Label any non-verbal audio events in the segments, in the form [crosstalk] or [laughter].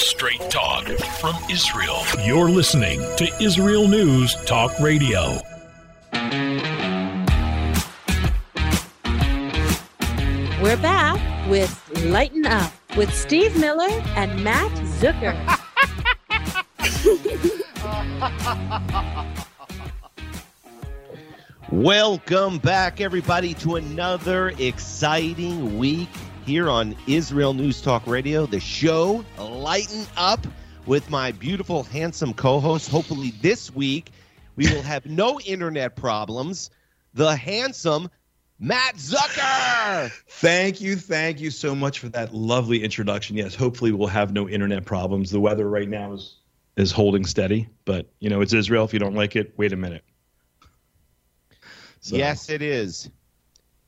Straight talk from Israel. You're listening to Israel News Talk Radio. We're back with Lighten Up with Steve Miller and Matt Zucker. [laughs] Welcome back, everybody, to another exciting week here on Israel News Talk Radio. The show lighten up with my beautiful, handsome co-host. Hopefully, this week we will have no internet problems. The handsome Matt Zucker. Thank you, thank you so much for that lovely introduction. Yes, hopefully we'll have no internet problems. The weather right now is is holding steady, but you know it's Israel. If you don't like it, wait a minute. So, yes, it is.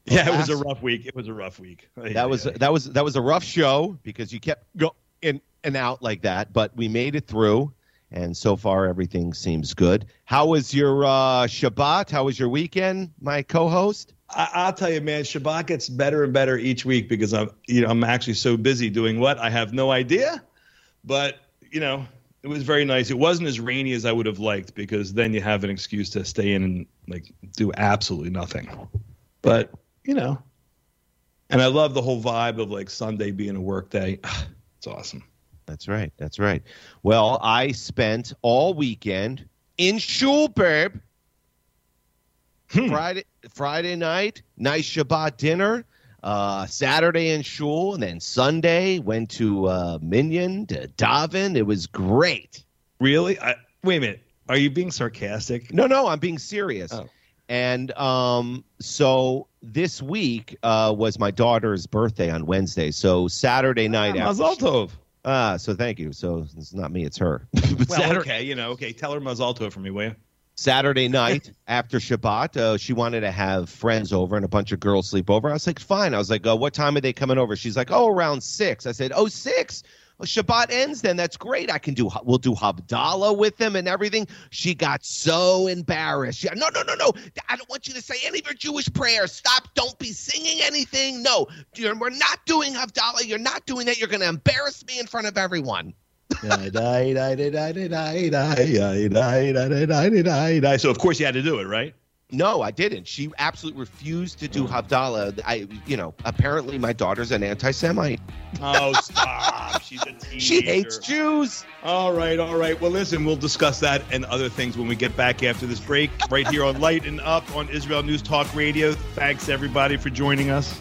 Yeah, it was a rough week. It was a rough week. [laughs] That was that was that was a rough show because you kept go in and out like that, but we made it through, and so far everything seems good. How was your uh, Shabbat? How was your weekend, my co-host? I, will tell you, man, Shabbat gets better and better each week because I'm you know I'm actually so busy doing what I have no idea, but you know it was very nice. It wasn't as rainy as I would have liked because then you have an excuse to stay in and like do absolutely nothing. But you know, and I love the whole vibe of like Sunday being a work day. [sighs] It's awesome. That's right. That's right. Well, I spent all weekend in shul, babe. Hmm. Friday, Friday night, nice Shabbat dinner. Uh, Saturday in shul, and then Sunday went to uh, Minyan to daven. It was great. Really? I, wait a minute. Are you being sarcastic? No, no, I'm being serious. Oh. And um, so this week uh, was my daughter's birthday on Wednesday. So Saturday night. Ah, Tov. Ah, so thank you. So it's not me, it's her. [laughs] well, Saturday, okay, you know, okay. Tell her Mazal Tov for me, will you? Saturday [laughs] night after Shabbat, uh, she wanted to have friends over and a bunch of girls sleep over. I was like, fine. I was like, uh, what time are they coming over? She's like, oh, around six. I said, oh, six. Shabbat ends then. That's great. I can do. We'll do Havdalah with them and everything. She got so embarrassed. No, no, no, no. I don't want you to say any of your Jewish prayers. Stop. Don't be singing anything. No, You're, we're not doing Havdalah. You're not doing that. You're going to embarrass me in front of everyone. [laughs] So of course you had to do it, right? No, I didn't. She absolutely refused to do Havdalah. I, you know, apparently my daughter's an anti-Semite. Oh, [laughs] stop! She's a teenager. [laughs] She hates Jews. All right, all right. Well, listen, we'll discuss that and other things when we get back after this break, right here on Lighten Up on Israel News Talk Radio. Thanks everybody for joining us.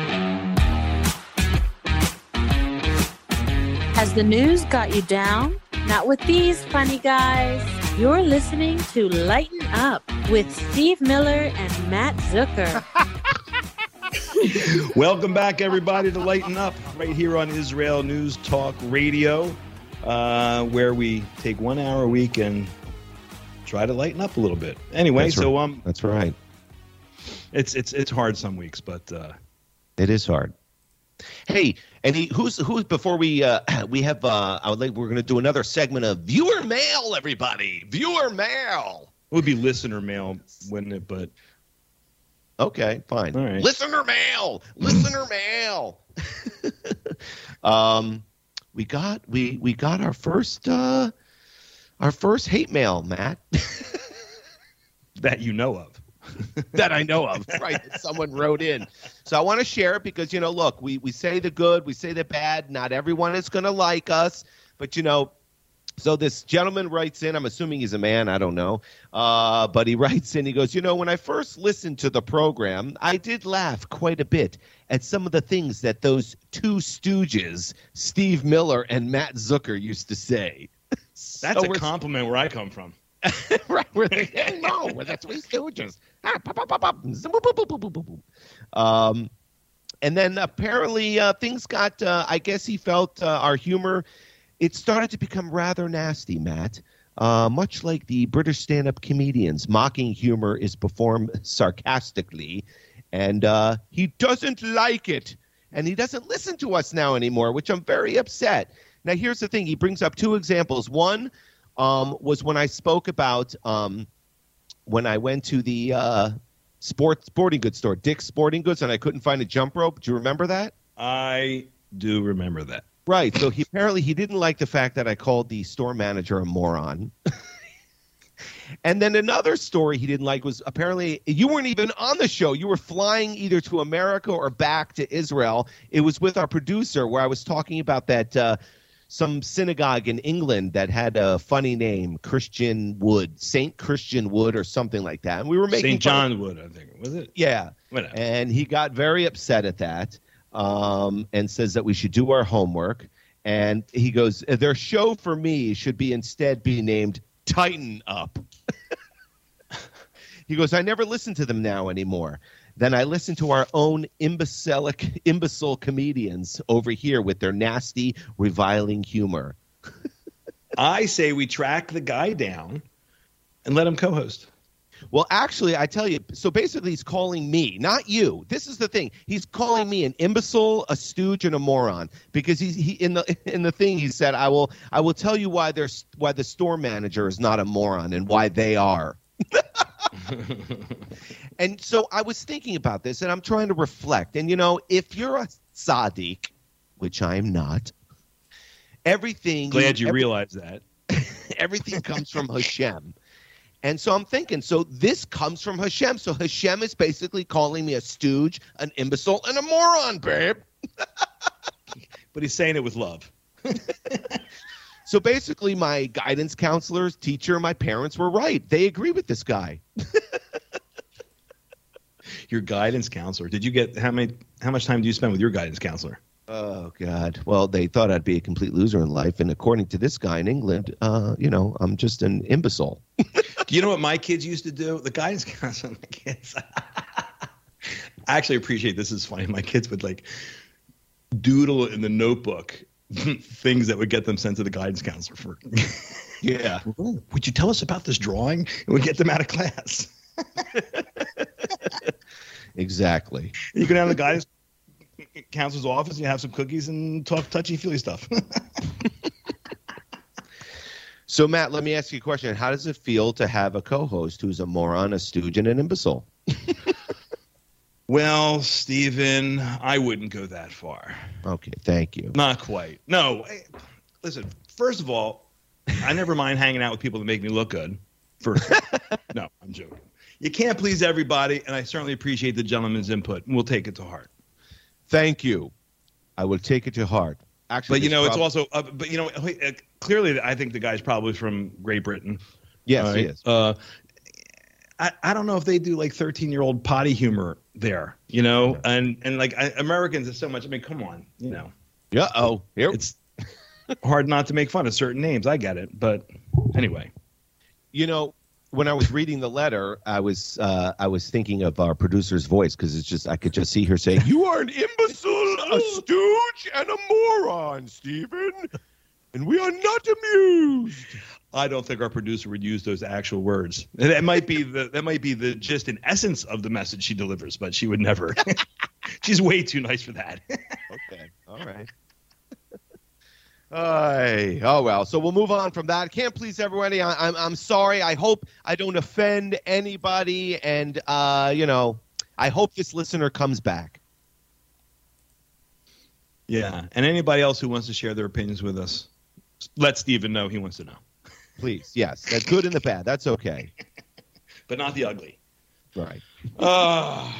Has the news got you down? Not with these funny guys. You're listening to Lighten Up with Steve Miller and Matt Zucker. [laughs] Welcome back, everybody, to Lighten Up right here on Israel News Talk Radio, uh, where we take one hour a week and try to lighten up a little bit. Anyway, that's so right. um, that's right. It's it's it's hard some weeks, but uh, it is hard. Hey, and he, who's who's before we uh, [clears throat] we have uh, I would like we're going to do another segment of viewer mail. Everybody, viewer mail. It would be listener mail, wouldn't it? But okay, fine. All right. Listener mail. Listener mail. [laughs] um, we got we we got our first uh our first hate mail, Matt. [laughs] that you know of. [laughs] that I know of, [laughs] right? That someone wrote in. So I want to share it because, you know, look, we, we say the good, we say the bad. Not everyone is going to like us, but, you know, so this gentleman writes in, I'm assuming he's a man, I don't know. Uh, but he [laughs] writes in, he goes, You know, when I first listened to the program, I did laugh quite a bit at some of the things that those two stooges, Steve Miller and Matt Zucker, used to say. That's so a compliment where I come from. [laughs] right, we're the gang. No, we're the Three Stooges. Ah, pop, pop, pop, pop. Zoom, boop, boop, boop, boop, boop, boop. Um, and then apparently uh, things got. Uh, I guess he felt uh, our humor. It started to become rather nasty, Matt. Uh, much like the British stand-up comedians, mocking humor is performed [laughs] sarcastically, and uh, he doesn't like it, and he doesn't listen to us now anymore, which I'm very upset. Now, here's the thing: he brings up two examples. One um, was when I spoke about um, when I went to the uh, sport sporting goods store, Dick's Sporting Goods, and I couldn't find a jump rope. Do you remember that? I do remember that. Right. So he apparently he didn't like the fact that I called the store manager a moron. [laughs] and then another story he didn't like was apparently you weren't even on the show. You were flying either to America or back to Israel. It was with our producer where I was talking about that uh, some synagogue in England that had a funny name, Christian Wood, Saint Christian Wood, or something like that. And we were making St. John Wood, I think. Was it? Yeah. Whatever. And he got very upset at that um, and says that we should do our homework. And he goes, their show for me should be instead be named Tighten Up. [laughs] he goes, I never listen to them now anymore. Then I listen to our own imbecilic, imbecile comedians over here with their nasty, reviling humor. [laughs] I say we track the guy down and let him co-host. Well, actually, I tell you, so basically, he's calling me, not you. This is the thing. He's calling me an imbecile, a stooge, and a moron because he's he in the [laughs] in the thing he said, I will I will tell you why there's why the store manager is not a moron and why they are. [laughs] and so I was thinking about this, and I'm trying to reflect. And you know, if you're a tzaddik, which I am not, everything Glad you every- realize that. [laughs] everything comes from Hashem. And so I'm thinking, so this comes from Hashem. So Hashem is basically calling me a stooge, an imbecile, and a moron, babe. [laughs] But he's saying it with love. [laughs] So basically, my guidance counselors, teacher, my parents were right. They agree with this guy. Your guidance counselor. Did you get how many how much time do you spend with your guidance counselor? Oh God! Well, they thought I'd be a complete loser in life, and according to this guy in England, uh, you know, I'm just an imbecile. [laughs] Do you know what my kids used to do? The guidance [laughs] counselor, my kids. [laughs] I actually appreciate this is funny. My kids would like doodle in the notebook things that would get them sent to the guidance counselor for. Yeah. would you tell us about this drawing? And we get them out of class. Exactly. You can have the guys counselor's office, you have some cookies and talk touchy feely stuff. [laughs] So Matt, let me ask you a question. How does it feel to have a co-host who's a moron, a stooge, and an imbecile? [laughs] well, Stephen, I wouldn't go that far. Okay, thank you. Not quite. No. eh, Listen, first of all, I never mind hanging out with people that make me look good. First, [laughs] no, I'm joking. You can't please everybody, and I certainly appreciate the gentleman's input, and we'll take it to heart. Thank you. I will take it to heart. Actually, But you know, it's also, uh, but you know, uh, clearly, I think the guy's probably from Great Britain. yes, All he is. Uh, I, I don't know if they do like 13 year old potty humor there, you know, and and like I, Americans is so much. I mean, come on, you know, Yeah. Oh, here. it's hard not to make fun of certain names. I get it, but anyway. you know, when I was reading the letter, I was uh, I was thinking of our producer's voice because it's just I could just see her saying, "You are an imbecile, a stooge, and a moron, Stephen, and we are not amused." I don't think our producer would use those actual words. That might be the that might be the just an essence of the message she delivers, but she would never. [laughs] She's way too nice for that. Okay. All right. Ay, oh well. So we'll move on from that. Can't please everybody. I, I'm I'm sorry. I hope I don't offend anybody, and uh, you know, I hope this listener comes back. yeah, and anybody else who wants to share their opinions with us, let Steven know he wants to know, Please, yes, the good and the bad. That's okay. [laughs] but not the ugly. Right. Uh,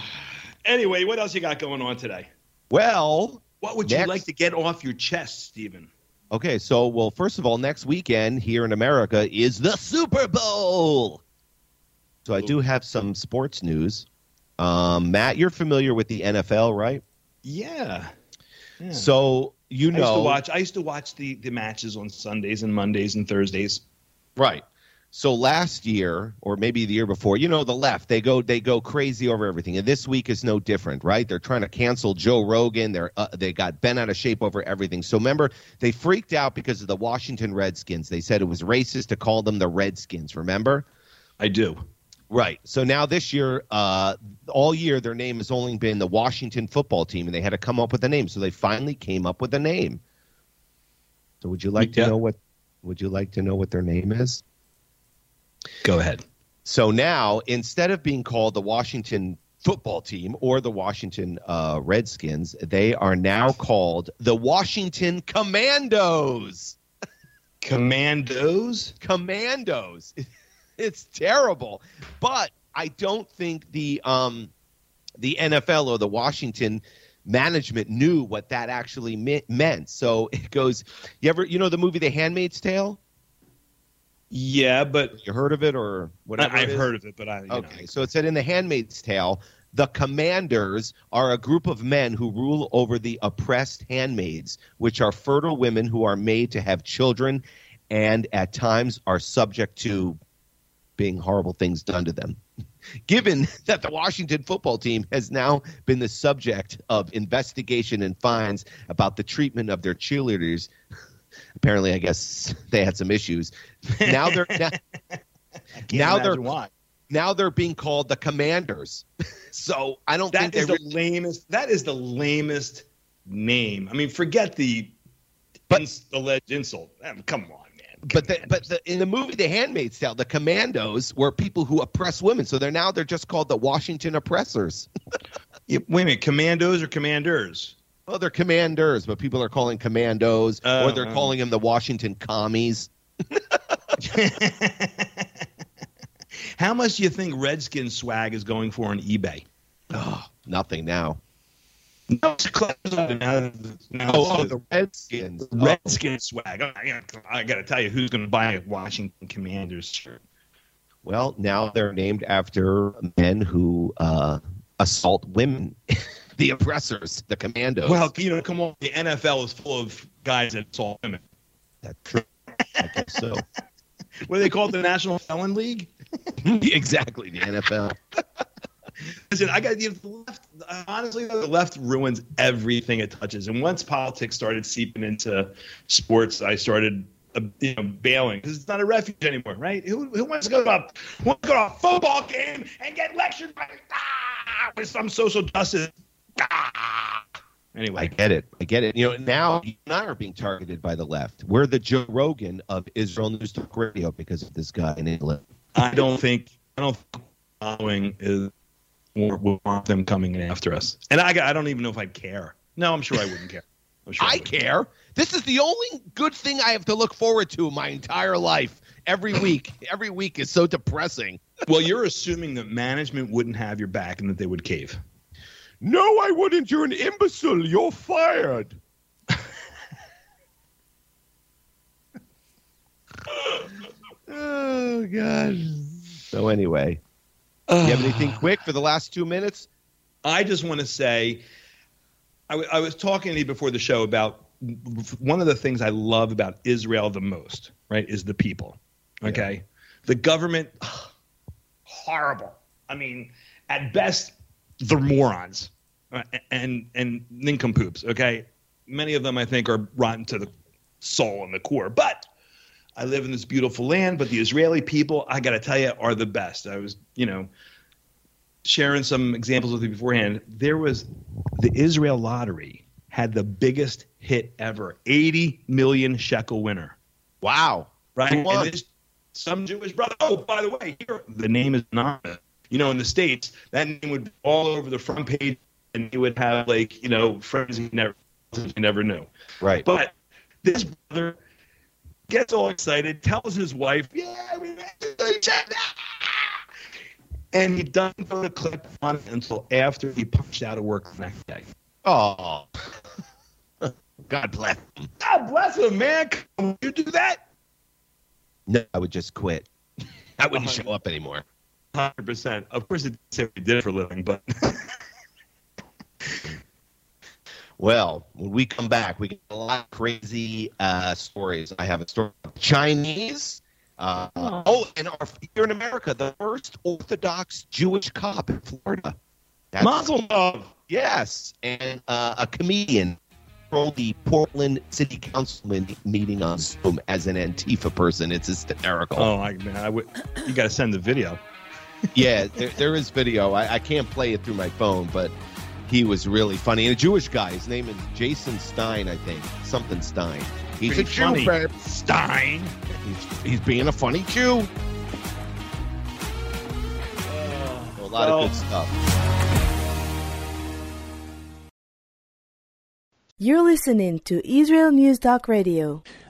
anyway, what else you got going on today? Well, What would you Next. like to get off your chest, Steven? Okay. So, well, first of all, next weekend here in America is the Super Bowl. So I do have some sports news. Um, Matt, you're familiar with the NFL, right? Yeah. yeah. So you I used to know, watch. I used to watch the the matches on Sundays and Mondays and Thursdays. right? So last year, or maybe the year before, you know, the left they go they go crazy over everything, and this week is no different, right? They're trying to cancel Joe Rogan. They're uh, they got bent out of shape over everything. So remember, they freaked out because of the Washington Redskins. They said it was racist to call them the Redskins. Remember? I do. Right. So now this year, uh, all year, their name has only been the Washington Football Team, and they had to come up with a name. So they finally came up with a name. So would you like Yeah. to know what? Would you like to know what their name is? Go ahead. So now, instead of being called the Washington football team or the Washington uh, Redskins, they are now called the Washington Commandos. [laughs] Commandos. Commandos. [laughs] It's terrible, but I don't think the um, the NFL or the Washington management knew what that actually me- meant. So it goes. You ever you know the movie The Handmaid's Tale? Yeah, but You heard of it or whatever? I, I've heard of it. But I you Okay, know. so it said in The Handmaid's Tale, the commanders are a group of men who rule over the oppressed handmaids, which are fertile women who are made to have children and at times are subject to being horrible things done to them. [laughs] Given that the Washington football team has now been the subject of investigation and fines about the treatment of their cheerleaders, apparently, I guess [laughs] they had some issues. Now they're [laughs] now, now they're why. now they're being called the commanders. [laughs] so I don't That think is the lamest. That is the lamest name. I mean, forget the But- ins- alleged insult. Come on, man. but the, but the, in the movie The Handmaid's Tale, the commandos were people who oppress women. So they're now they're just called the Washington oppressors. Yeah, wait a minute. Commandos or commanders? Well, they're commanders, but people are calling commandos, Oh, or they're oh. calling them the Washington commies. [laughs] How much do you think Redskin swag is going for on eBay? Oh, nothing now. No, it's close now. Now Oh, it's the Redskins. Redskin swag. I, gotta- I got to tell you, who's going to buy a Washington Commanders shirt? Well, now they're named after men who uh, assault women, [laughs] the oppressors, the commandos. Well, you know, come on. The NFL is full of guys that assault women. that's true. I guess so. [laughs] What do they call it? The National Felon League? [laughs] exactly, the NFL. [laughs] Listen, I got the left. Honestly, the left ruins everything it touches. And once politics started seeping into sports, I started, uh, you know, bailing because it's not a refuge anymore, right? Who, who wants to go to a, wants to go to a football game and get lectured by ah, with some social justice? Ah. I get it. I get it. You know, now you and I are being targeted by the left. We're the Joe Rogan of Israel News Talk Radio because of this guy in England. I don't think I don't think following is we want them coming in after us. And I, I don't even know if I'd care. No, I'm sure I wouldn't care. [laughs] I'm sure I wouldn't. care. This is the only good thing I have to look forward to my entire life. Every week, [laughs] every week is so depressing. Well, you're assuming that management wouldn't have your back and that they would cave. No, I wouldn't. You're an imbecile. You're fired. oh gosh. So anyway, you have anything quick for the last two minutes? [sighs] I just want to say, I, w- I was talking to you before the show about one of the things I love about Israel the most, right, is the people. Okay. The government, [sighs] horrible. I mean, at best, they're morons uh, and, and nincompoops. Okay. Many of them, I think, are rotten to the soul and the core. But I live in this beautiful land, but the Israeli people, I got to tell you, are the best. I was, you know, sharing some examples with you beforehand. There was the Israel lottery had the biggest hit ever, 80 million shekel winner. Wow. Right? And this, some Jewish brother. Oh, by the way, here the name is anonymous. You know, in the states, that name would be all over the front page, and you would have like you know friends you never you never knew. Right. But this brother gets all excited, tells his wife, "Yeah, we ah! and he doesn't go to click on it until after he punched out of work the next day. Oh. [laughs] God bless him. God bless him, man. Would you do that? No, I would just quit. I wouldn't oh. show up anymore. Hundred percent. Of course, it didn't say he did it for a living, but [laughs] Well, when we come back, we get a lot of crazy uh, stories. I have a story about Chinese. Uh, oh, and our, here in America, the first Orthodox Jewish cop in Florida. That's, Mazel tov. Yes, and uh, a comedian control the Portland City Council meeting on Zoom as an Antifa person. It's hysterical. Oh, I man, I would. You got to send the video. Yeah, there, there is video. I, I can't play it through my phone, but he was really funny. And a Jewish guy. His name is Jason Stein, I think. Something Stein. He's Pretty a Jew, funny. babe. Stein. He's, he's being a funny Jew. Uh, a lot well, of good stuff. You're listening to Israel News Talk Radio.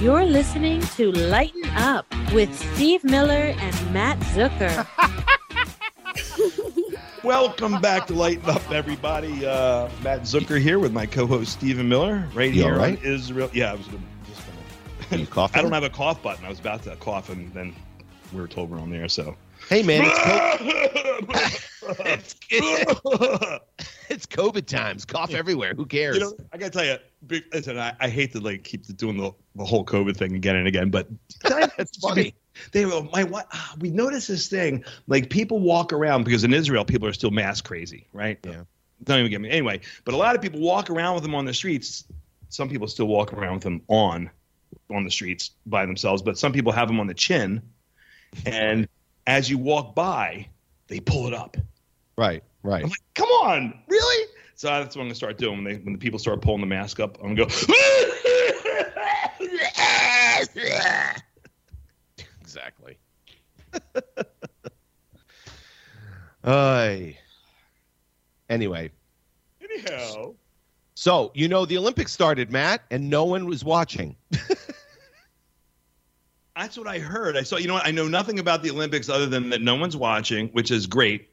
You're listening to Lighten Up with Steve Miller and Matt Zucker. [laughs] Welcome back to Lighten Up, everybody. Uh, Matt Zucker here with my co-host Stephen Miller, right you here right? on Israel. Yeah, I was just gonna. Cough. [laughs] I don't have a cough button. I was about to cough, and then we were told we're on there. So Hey man, it's, it's, [laughs] it's, COVID times. Cough everywhere. Who cares? You know, I gotta tell you, listen, I, I hate to like keep doing the, the whole COVID thing again and again, but [laughs] it's funny. They were my what ah, we noticed this thing like people walk around because in Israel people are still mask crazy, right? Yeah. Don't even get me anyway. But a lot of people walk around with them on the streets. Some people still walk around with them on on the streets by themselves, but some people have them on the chin, and as you walk by, they pull it up. Right, right. I'm like, come on, really? So that's what I'm gonna start doing when they when the people start pulling the mask up. I'm gonna go. [laughs] exactly. [laughs] Ay. anyway. Anyhow. So you know the Olympics started, Matt, and no one was watching. [laughs] That's what I heard. I saw. You know what? I know nothing about the Olympics other than that no one's watching, which is great.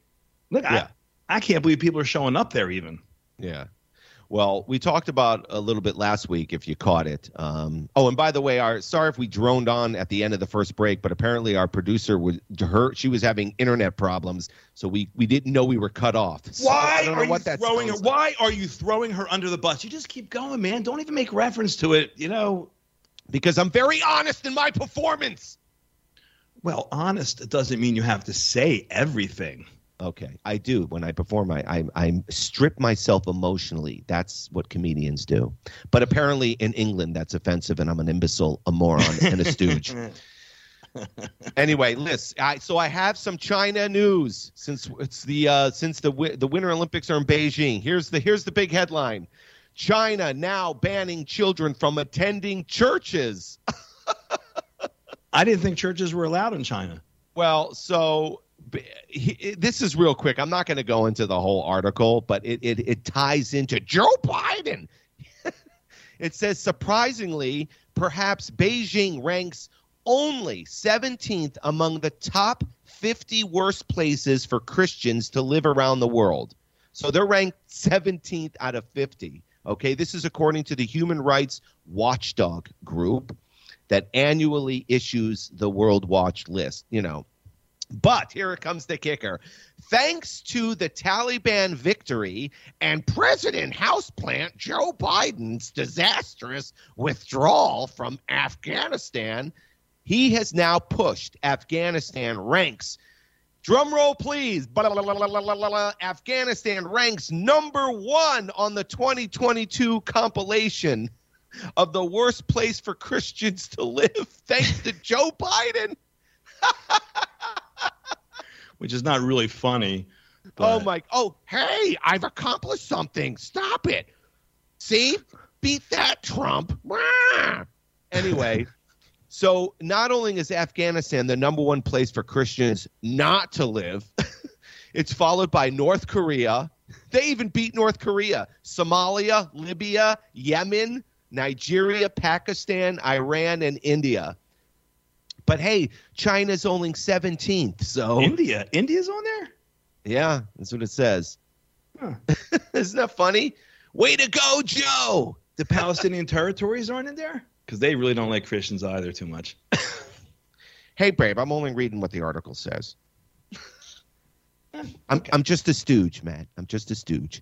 Look, yeah. I, I can't believe people are showing up there even. Yeah. Well, we talked about a little bit last week if you caught it. Um, oh, and by the way, our sorry if we droned on at the end of the first break, but apparently our producer was her she was having internet problems, so we we didn't know we were cut off. So why are you throwing her? Like. Why are you throwing her under the bus? You just keep going, man. Don't even make reference to it. You know, because I'm very honest in my performance. Well, honest doesn't mean you have to say everything. Okay, I do when I perform. I, I I strip myself emotionally. That's what comedians do. But apparently in England, that's offensive, and I'm an imbecile, a moron, and a stooge. [laughs] anyway, listen. I, so I have some China news since it's the uh, since the the Winter Olympics are in Beijing. Here's the here's the big headline. China now banning children from attending churches. [laughs] I didn't think churches were allowed in China. Well, so he, this is real quick. I'm not going to go into the whole article, but it, it, it ties into Joe Biden. [laughs] it says, surprisingly, perhaps Beijing ranks only 17th among the top 50 worst places for Christians to live around the world. So they're ranked 17th out of 50. Okay, this is according to the Human Rights Watchdog Group that annually issues the World Watch list. You know, but here comes the kicker. Thanks to the Taliban victory and President Houseplant Joe Biden's disastrous withdrawal from Afghanistan, he has now pushed Afghanistan ranks Drum roll, please. Afghanistan ranks number one on the 2022 compilation of the worst place for Christians to live, thanks to Joe Biden. [laughs] Which is not really funny. But... Oh my! Oh, hey! I've accomplished something. Stop it. See, beat that, Trump. Anyway. [laughs] So not only is Afghanistan the number one place for Christians not to live, [laughs] it's followed by North Korea. They even beat North Korea, Somalia, Libya, Yemen, Nigeria, Pakistan, Iran, and India. But hey, China's only 17th, so India, India's on there. yeah, that's what it says. Huh. [laughs] Isn't that funny? Way to go, Joe! The Palestinian territories aren't in there because they really don't like Christians either too much. [laughs] Hey, babe, I'm only reading what the article says. [laughs] I'm I'm just a stooge, Matt. I'm just a stooge.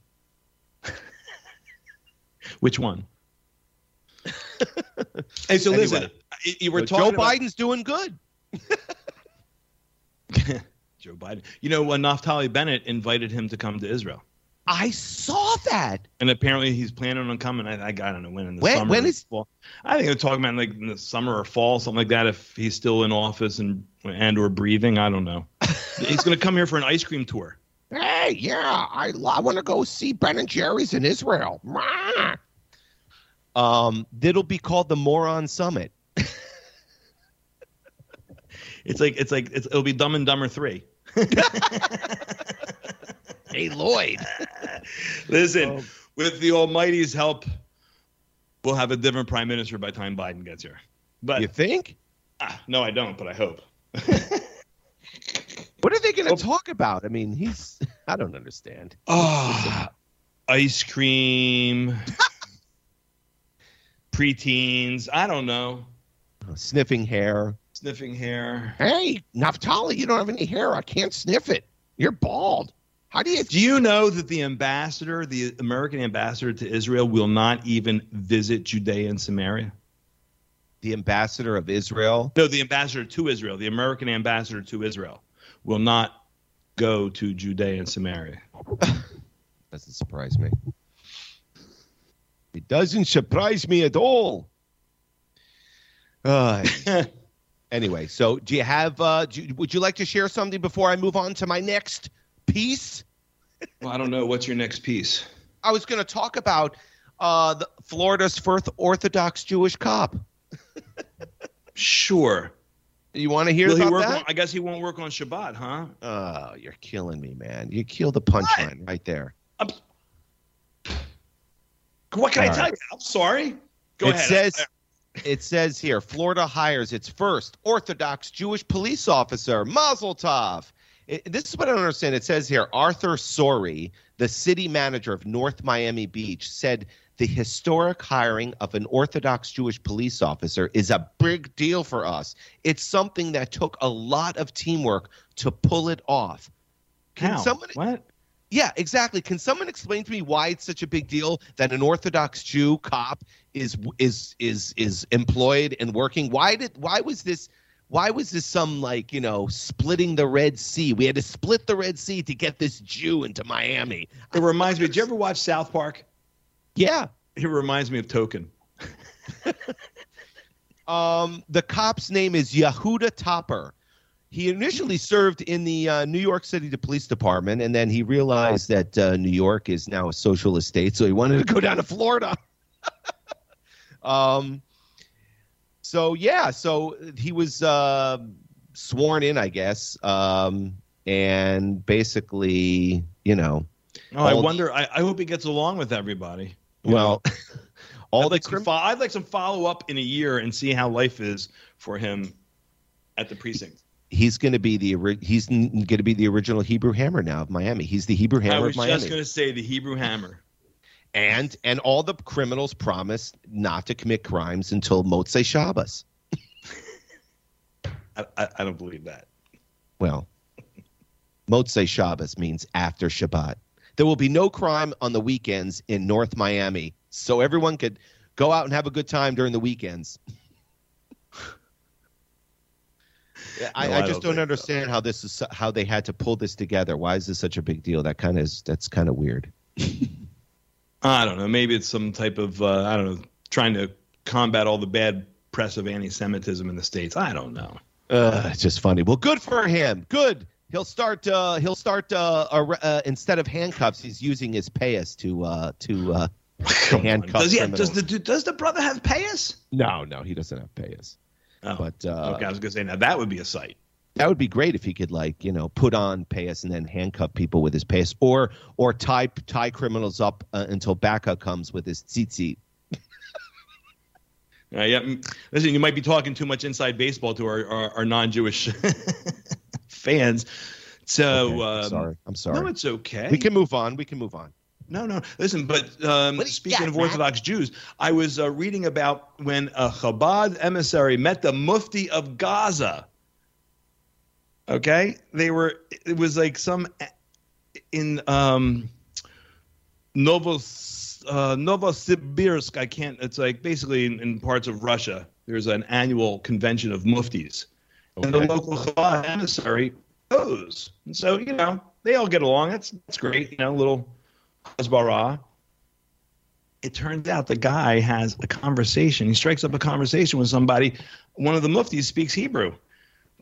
Which one? Hey, so Anyway. listen, you were Joe talking about Biden's doing good. [laughs] Joe Biden. You know, when Naftali Bennett invited him to come to Israel, I saw that. and apparently he's planning on coming. I, I, I don't know when in the When- summer. when or fall. I think they're talking about like in the summer or fall, something like that. If he's still in office and and or breathing, I don't know. [laughs] he's going to come here for an ice cream tour. Hey, yeah, I, I want to go see Ben and Jerry's in Israel. Mwah. Um, that'll be called the Moron Summit. [laughs] It's like it's like it's, it'll be Dumb and Dumber three. [laughs] Hey, Lloyd. [laughs] Listen, with the Almighty's help, we'll have a different prime minister by the time Biden gets here. But You think? ah, no, I don't. But I hope. What are they going Oh. to talk about? I mean, he's. I don't understand. Oh, ice cream, preteens. I don't know. Sniffing hair. Sniffing hair. Hey, Naftali, you don't have any hair. I can't sniff it. You're bald. How do you? Do you know that the ambassador, the American ambassador to Israel, will not even visit Judea and Samaria? The ambassador of Israel. No, the ambassador to Israel, the American ambassador to Israel, will not go to Judea and Samaria. [laughs] Doesn't surprise me. It doesn't surprise me at all. Uh, [laughs] anyway, so do you have? Uh, do you- would you like to share something before I move on to my next piece? well, I don't know. What's your next piece? I was going to talk about uh, the, Florida's first Orthodox Jewish cop. Sure. You want to hear Will he about work that? on, I guess he won't work on Shabbat, huh? Oh, you're killing me, man. You kill the punchline right there. What can I tell right. you? I'm sorry. Go it ahead. says it says here Florida hires its first Orthodox Jewish police officer, Mazel Tov. It- this is what I don't understand. It says here Arthur Sorey, the city manager of North Miami Beach, said the historic hiring of an Orthodox Jewish police officer is a big deal for us. It's something that took a lot of teamwork to pull it off. Can How? someone What? Yeah, exactly. Can someone explain to me why it's such a big deal that an Orthodox Jew cop is is is is employed and working? Why did why was this why was this some like, you know, splitting the Red Sea? We had to split the Red Sea to get this Jew into Miami. It reminds me. Did you ever watch South Park? Yeah. It reminds me of Token. [laughs] Um, the cop's name is Yehuda Topper. He initially served in the uh, New York City Police Department, and then he realized that uh, New York is now a socialist state, so he wanted to go down to Florida. [laughs] um, so yeah, so he was uh, sworn in, I guess, um, and basically, you know, Oh, I wonder. I, I hope he gets along with everybody. well, [laughs] all I'd the like, crim- fo- I'd like some follow up in a year and see how life is for him at the precinct. He's going to be the he's going to be the original Hebrew Hammer now of Miami. He's the Hebrew I Hammer was of Miami. just going to say the Hebrew Hammer. and and all the criminals promised not to commit crimes until Motzei Shabbos. [laughs] I, I, I don't believe that. Well, Motzei Shabbos means after Shabbat. There will be no crime on the weekends in North Miami, so everyone could go out and have a good time during the weekends. Yeah, I, No, I I just don't don't understand how this is how they had to pull this together. Why is this such a big deal? That kind of is that's kind of weird. [laughs] I don't know. Maybe it's some type of uh, I don't know, trying to combat all the bad press of anti-Semitism in the states. I don't know. Uh, it's just funny. Well, good for him. Good. He'll start. Uh, he'll start. Uh, uh, instead of handcuffs, he's using his payas to uh, to uh, [laughs] to handcuff Does, he, criminals. does the does the brother have payas? No, no, he doesn't have payas. Oh, But uh, okay. I was going to say now that would be a sight. that would be great if he could, like, you know, put on payas and then handcuff people with his payas, or or tie tie criminals up uh, until backup comes with his tzitzit. [laughs] Uh, yeah, listen, you might be talking too much inside baseball to our, our, our non-Jewish [laughs] fans. So Okay, um, sorry. I'm sorry. No, it's okay. we can move on. We can move on. No, no. Listen, but um, What do you speaking got, of Matt? Orthodox Jews, I was uh, reading about when a Chabad emissary met the Mufti of Gaza. Okay, they were. It was like some in um, Novos uh, Novosibirsk. I can't. It's like basically in, in parts of Russia. There's an annual convention of muftis, and the local Chabad emissary goes. And so you know they all get along. That's that's great. You know, little Hasbara. It turns out the guy has a conversation. He strikes up a conversation with somebody. One of the muftis speaks Hebrew.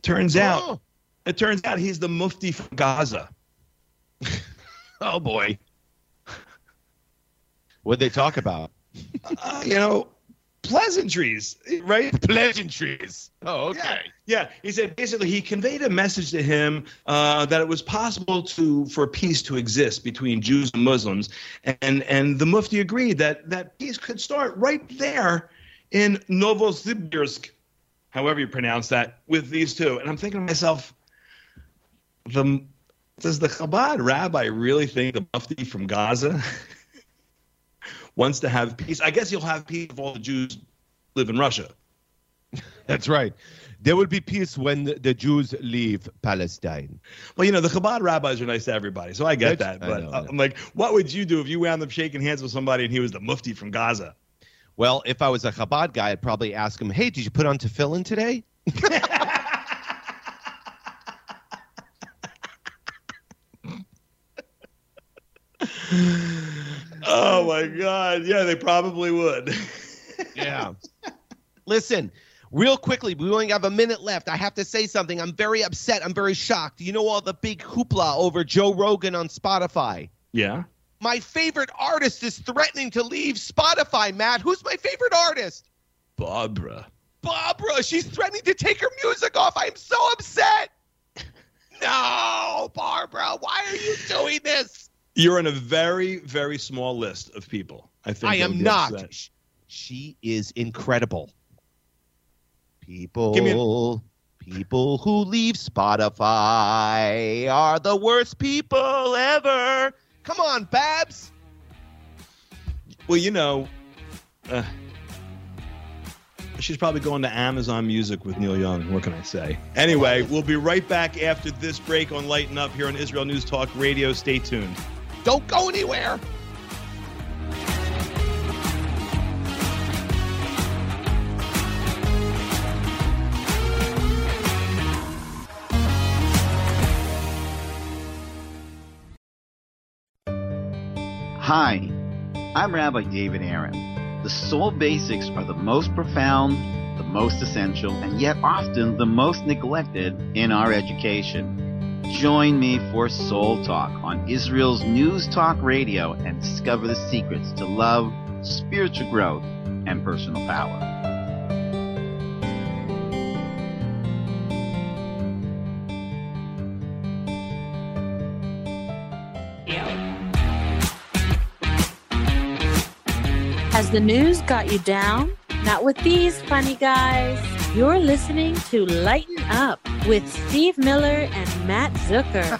Turns out, Oh. it turns out he's the mufti from Gaza. [laughs] Oh boy. What'd they talk about? Uh, you know, pleasantries, right? Pleasantries. Oh, Yeah, yeah. He said basically he conveyed a message to him uh, that it was possible to for peace to exist between Jews and Muslims, and and the Mufti agreed that that peace could start right there in Novosibirsk, however you pronounce that, with these two. And I'm thinking to myself, the does the Chabad rabbi really think the Mufti from Gaza [laughs] wants to have peace? I guess you'll have peace if all the Jews live in Russia. [laughs] That's right. There will be peace when the, Jews leave Palestine. Well, you know, the Chabad rabbis are nice to everybody, so I get That's- that. But know. I'm like, what would you do if you wound up shaking hands with somebody and he was the Mufti from Gaza? Well, if I was a Chabad guy, I'd probably ask him, "Hey, did you put on tefillin today?" [laughs] [laughs] Oh my God! Yeah, they probably would. [laughs] Yeah. Listen, real quickly, we only have a minute left. I have to say something. I'm very upset. I'm very shocked. You know all the big hoopla over Joe Rogan on Spotify. yeah. My favorite artist is threatening to leave Spotify, Matt. Who's my favorite artist? Barbra. Barbra. She's threatening to take her music off. I'm so upset. [laughs] No, Barbra. Why are you doing this? You're on a very, very small list of people. I think I am not. upset. She is incredible. People, Give me people who leave Spotify are the worst people ever. Come on, Babs. Well, you know, uh, she's probably going to Amazon Music with Neil Young. What can I say? Anyway, we'll be right back after this break on Lighten Up here on Israel News Talk Radio. Stay tuned. Don't go anywhere. Hi, I'm Rabbi David Aaron. The soul basics are the most profound, the most essential, and yet often the most neglected in our education. Join me for Soul Talk on Israel's News Talk Radio and discover the secrets to love, spiritual growth, and personal power. Has the news got you down? Not with these funny guys. You're listening to Lighten Up with Steve Miller and Matt Zucker.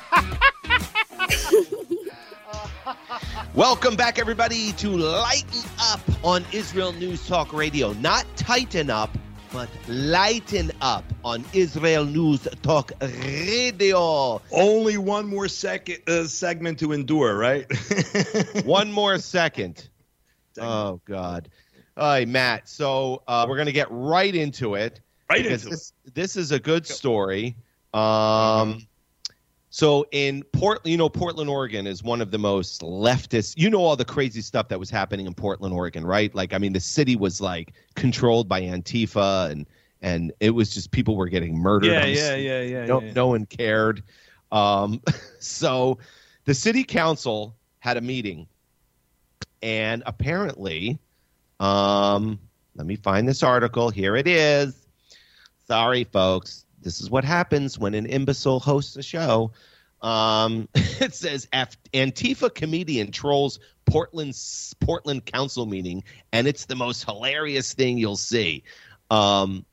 [laughs] Welcome back, everybody, to Lighten Up on Israel News Talk Radio. Not tighten up, but lighten up on Israel News Talk Radio. Only one more second uh, segment to endure, right? [laughs] One more second. Oh, God. All right, Matt. So uh, we're going to get right into it. Right because into it. this, this is a good story. Um, so in Portland, you know, Portland, Oregon is one of the most leftist. You know all the crazy stuff that was happening in Portland, Oregon, right? Like, I mean, the city was like controlled by Antifa, and and it was just people were getting murdered. Yeah, yeah, yeah, yeah, No, yeah. no one cared. Um, [laughs] so the city council had a meeting, and apparently, um, let me find this article. Here it is. Sorry, folks. This is what happens when an imbecile hosts a show. Um, [laughs] it says Antifa comedian trolls Portland Portland council meeting, and it's the most hilarious thing you'll see. Um,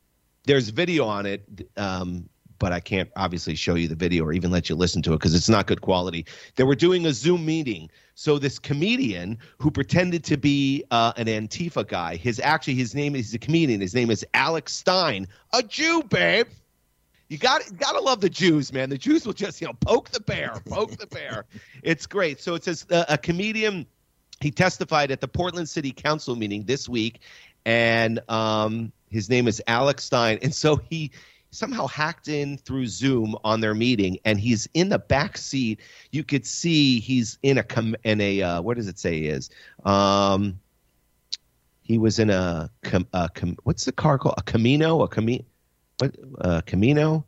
there's video on it, um, but I can't obviously show you the video or even let you listen to it because it's not good quality. They were doing a Zoom meeting. So this comedian who pretended to be uh, an Antifa guy, his actually his name is a comedian. His name is Alex Stein, a Jew, babe. You got got to love the Jews, man. The Jews will just you know poke the bear, poke the bear. It's great. So it says uh, a comedian. He testified at the Portland City Council meeting this week, and um, his name is Alex Stein. And so he somehow hacked in through Zoom on their meeting, and he's in the back seat. You could see he's in a com- in a uh, what does it say he is? Um, he was in a, com- a com- what's the car called? A Camino? A Camino? What? Uh, Camino?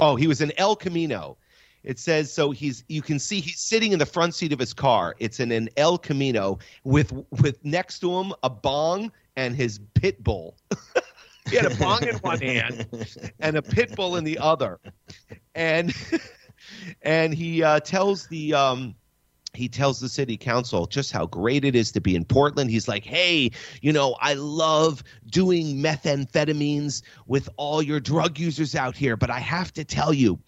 Oh, he was in El Camino. It says so. He's you can see he's sitting in the front seat of his car. It's in an El Camino with with next to him a bong and his pit bull. [laughs] he had a bong in one hand and a pit bull in the other, and [laughs] and he uh, tells the um, he tells the city council just how great it is to be in Portland. He's like, hey, you know, I love doing methamphetamines with all your drug users out here, but I have to tell you,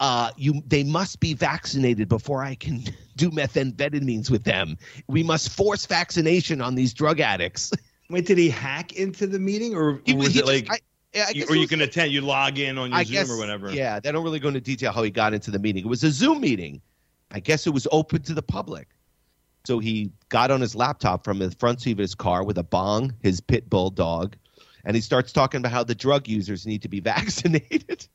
uh, you they must be vaccinated before I can [laughs] do methamphetamines with them. We must force vaccination on these drug addicts. [laughs] Wait, did he hack into the meeting, or, He- was he it just- like, I- I you- or you can like- attend, you log in on your I Zoom guess, or whatever? Yeah, they don't really go into detail how he got into the meeting. It was a Zoom meeting. I guess it was open to the public. So he got on his laptop from the front seat of his car with a bong, his pit bull dog, and he starts talking about how the drug users need to be [laughs] vaccinated.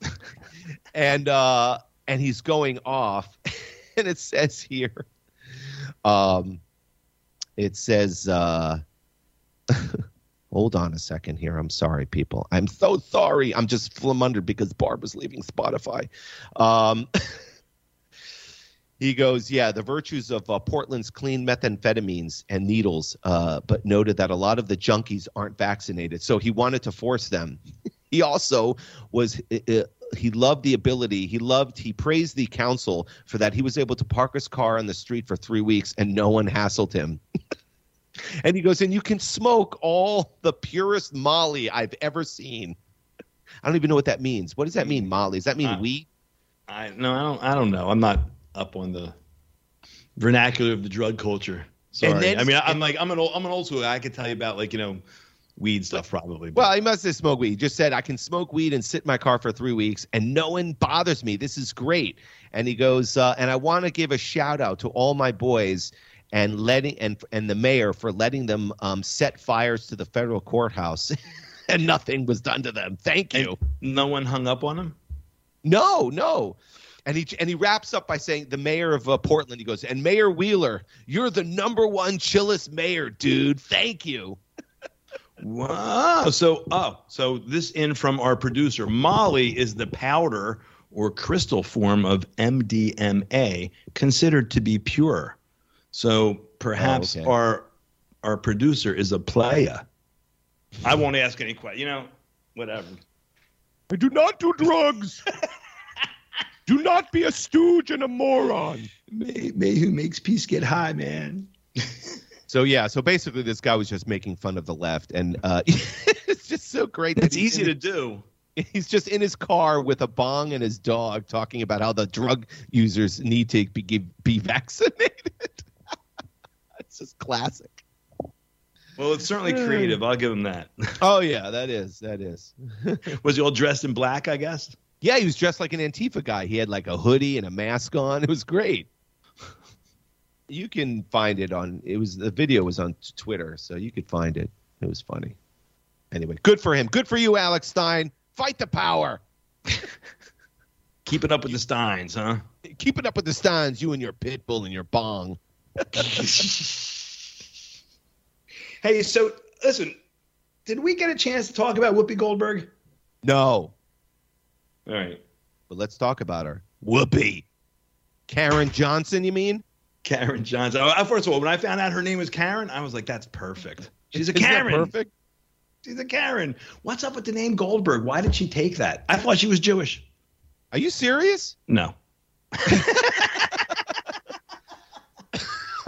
[laughs] and uh and he's going off [laughs] and it says here um it says uh [laughs] hold on a second here. I'm sorry people. I'm so sorry. I'm just flummundered because Barbra's leaving spotify. Um [laughs] he goes yeah the virtues of uh, portland's clean methamphetamines and needles uh, but noted that a lot of the junkies aren't vaccinated. So he wanted to force them. [laughs] He also was uh, he loved the ability he loved he praised the council for that he was able to park his car on the street for three weeks and no one hassled him and he goes and you can smoke all the purest molly i've ever seen i don't even know what that means what does that mean molly does that mean Uh, weed I no, I don't. I don't know. I'm not up on the vernacular of the drug culture. Sorry. then- I mean, I'm like I'm an old I'm an old school. guy. I could tell you about like you know, weed stuff probably. but- Well, he must have smoked weed. He just said, I can smoke weed and sit in my car for three weeks and no one bothers me. This is great. And he goes, uh, and I want to give a shout out to all my boys and letting and and the mayor for letting them um, set fires to the federal courthouse [laughs] and nothing was done to them. Thank you. no one hung up on him. No, no. And he and he wraps up by saying the mayor of uh, Portland. He goes, and Mayor Wheeler, you're the number one chillest mayor, dude. Thank you. Wow. So, oh, so this in from our producer. Molly is the powder or crystal form of MDMA considered to be pure. So perhaps okay. our our producer is a player. I won't ask any questions. You know, whatever. I do not do drugs. do not be a stooge and a moron. May, may who makes peace get high, man. [laughs] So yeah, so basically, this guy was just making fun of the left, and uh, [laughs] it's just so great. that It's easy to do. [laughs] He's just in his car with a bong and his dog, talking about how the drug users need to be be vaccinated. It's just classic. Well, it's certainly creative. I'll give him that. [laughs] Oh yeah, that is that is. [laughs] Was he all dressed in black? I guess. Yeah, he was dressed like an Antifa guy. He had like a hoodie and a mask on. It was great. You can find it on. It was the video was on Twitter, so you could find it. It was funny. Anyway, good for him. Good for you, Alex Stein. Fight the power. [laughs] Keeping up with the Steins, huh? Keep it up with the Steins. You and your pit bull and your bong. Hey, so listen, did we get a chance to talk about Whoopi Goldberg? No, All right. but let's talk about her. Whoopi. Karen Johnson, you mean? Karen Johnson. Oh, First of all, when I found out her name was Karen, I was like, that's perfect. She's a Isn't that Karen. perfect. She's a Karen. What's up with the name Goldberg? Why did she take that? I thought she was Jewish. Are you serious? No. [laughs]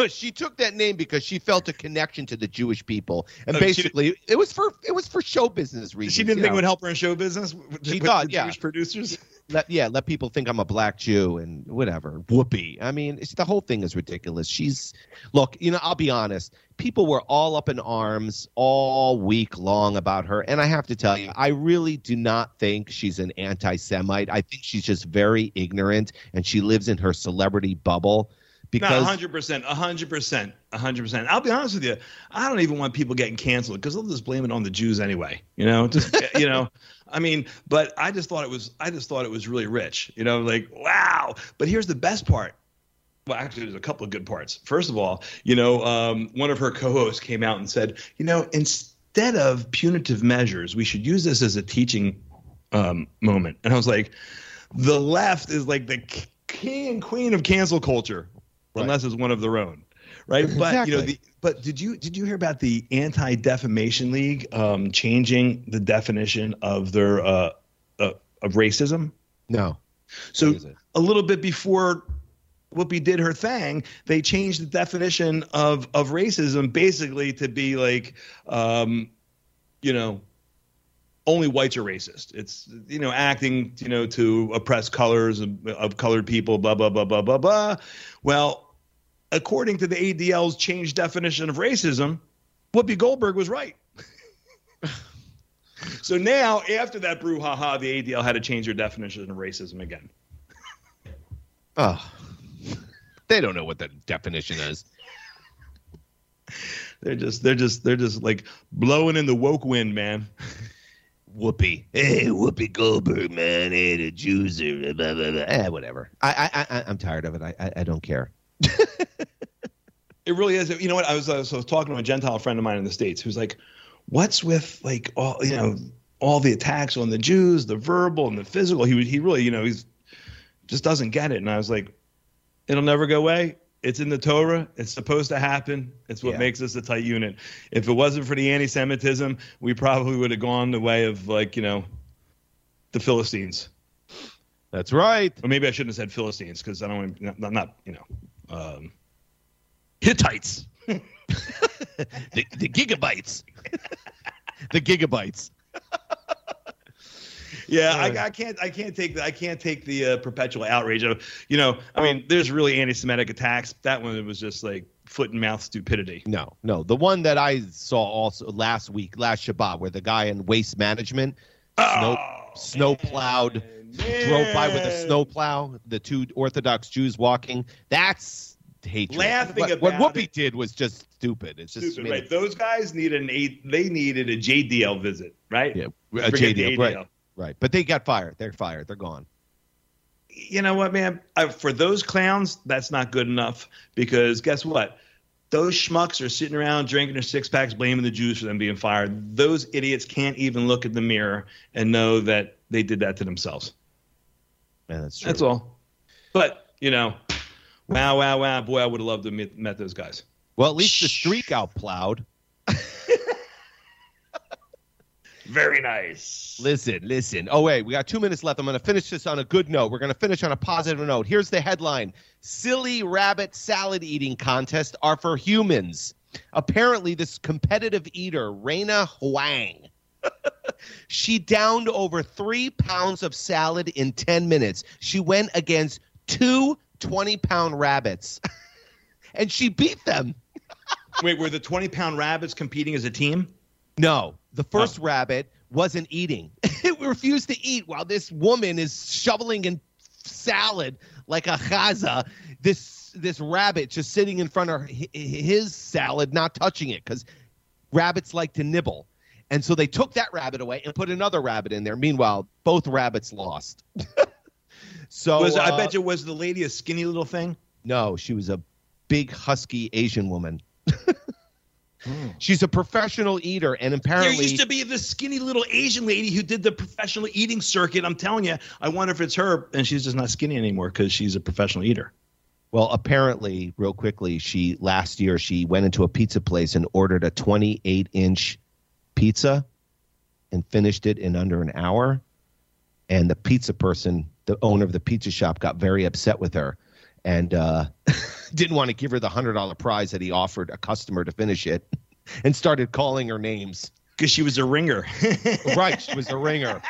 [laughs] she took that name because she felt a connection to the Jewish people, and basically it was for it was for show business reasons. She didn't think it would help her in show business. With, She with thought, yeah. Jewish producers. [laughs] let yeah let people think I'm a black Jew and whatever. Whoopee. I mean, it's the whole thing is ridiculous. She's look, you know, I'll be honest. People were all up in arms all week long about her, and I have to tell you, I really do not think she's an anti-Semite. I think she's just very ignorant, and she lives in her celebrity bubble. Because hundred percent, hundred percent, hundred percent. I'll be honest with you. I don't even want people getting canceled because they'll just blame it on the Jews anyway. You know, just [laughs] you know. I mean, but I just thought it was. I just thought it was really rich. You know, like wow. But here's the best part. Well, actually, there's a couple of good parts. First of all, you know, um, one of her co-hosts came out and said, you know, instead of punitive measures, we should use this as a teaching um, moment. And I was like, the left is like the king and queen of cancel culture, Right. unless it's one of their own, right? But you know, the, but did you did you hear about the Anti Defamation League um, changing the definition of their uh, uh, of racism? no, So What is it? a little bit before Whoopi did her thing, they changed the definition of of racism basically to be like, um, you know, only whites are racist. It's you know acting you know to oppress colors of, of colored people. Blah blah blah blah blah blah. Well, according to the ADL's changed definition of racism, Whoopi Goldberg was right. [laughs] so now, after that brouhaha, the ADL had to change their definition of racism again. oh, [laughs] they don't know what the definition is. They're just they're just they're just like blowing in the woke wind, man. [laughs] Whoopi. Hey, Whoopi Goldberg, man. Hey, the Jews are blah, blah, blah. Eh, whatever. I, I, I, I'm tired of it. I, I, I don't care. It really is. You know what? I was, I was I was talking to a Gentile friend of mine in the states who's like, "What's with like all you know all the attacks on the Jews, the verbal and the physical?" He he really you know he's just doesn't get it. And I was like, "It'll never go away. It's in the Torah. It's supposed to happen. It's what Yeah. makes us a tight unit. If it wasn't for the anti-Semitism, we probably would have gone the way of like you know the Philistines." That's right. or maybe I shouldn't have said Philistines because I don't want to, not, not you know, um, Hittites. [laughs] [laughs] The, the gigabytes. [laughs] the gigabytes. Yeah, I, I can't, I can't take the, I can't take the uh, perpetual outrage of, you know, I mean, there's really anti-Semitic attacks. That one was just like foot and mouth stupidity. No, no. The one that I saw also last week, last Shabbat, where the guy in waste management snow, Oh, snow plowed, drove by with a snow plow, the two Orthodox Jews walking. That's hatred. Laughing what, what Whoopi it. did was just stupid. It's just Stupid, right? Those guys needed an eight. They needed a JDL visit, right? Yeah, a the JDL, right. Right. But they got fired. They're fired. They're gone. you know what, man? I, for those clowns, that's not good enough because guess what? Those schmucks are sitting around drinking their six packs, blaming the Jews for them being fired. Those idiots can't even look at the mirror and know that they did that to themselves. Man, that's true. That's all. But you know, wow, wow, wow, boy, I would have loved to meet met those guys. Well, at least the streak out plowed. Very nice. Listen, listen. Oh, wait, we got two minutes left. I'm going to finish this on a good note. We're going to finish on a positive note. Here's the headline Silly rabbit salad eating contest are for humans. Apparently, this competitive eater, Raina Huang, [laughs] she downed over three pounds of salad in 10 minutes. She went against two 20 pound rabbits [laughs] and she beat them. [laughs] Wait, were the twenty pound rabbits competing as a team? No, the first rabbit wasn't eating. [laughs] it refused to eat while this woman is shoveling in salad like a chaza. This this rabbit just sitting in front of his salad, not touching it because rabbits like to nibble. And so they took that rabbit away and put another rabbit in there. Meanwhile, both rabbits lost. [laughs] so was I uh, bet you was the lady a skinny little thing? no, she was a big husky Asian woman. [laughs] She's a professional eater, and apparently There used to be this skinny little Asian lady who did the professional eating circuit. I'm telling you, I wonder if it's her, and she's just not skinny anymore because she's a professional eater. Well, apparently, real quickly, she last year she went into a pizza place and ordered a 28 inch pizza and finished it in under an hour. And the pizza person, the owner of the pizza shop, got very upset with her, and uh, [laughs] didn't want to give her the hundred dollar prize that he offered a customer to finish it, [laughs] and started calling her names. Because she was a ringer. [laughs] right, she was a ringer.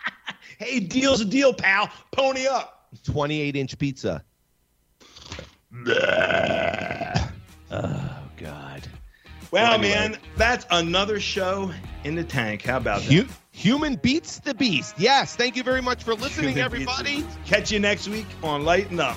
[laughs] hey, deal's a deal, pal. Pony up. 28 inch pizza. Oh God. Well, anyway. man, that's another show in the tank. How about that? Hu- human beats the beast. Yes, thank you very much for listening, Human everybody. Catch you next week on Lighten Up.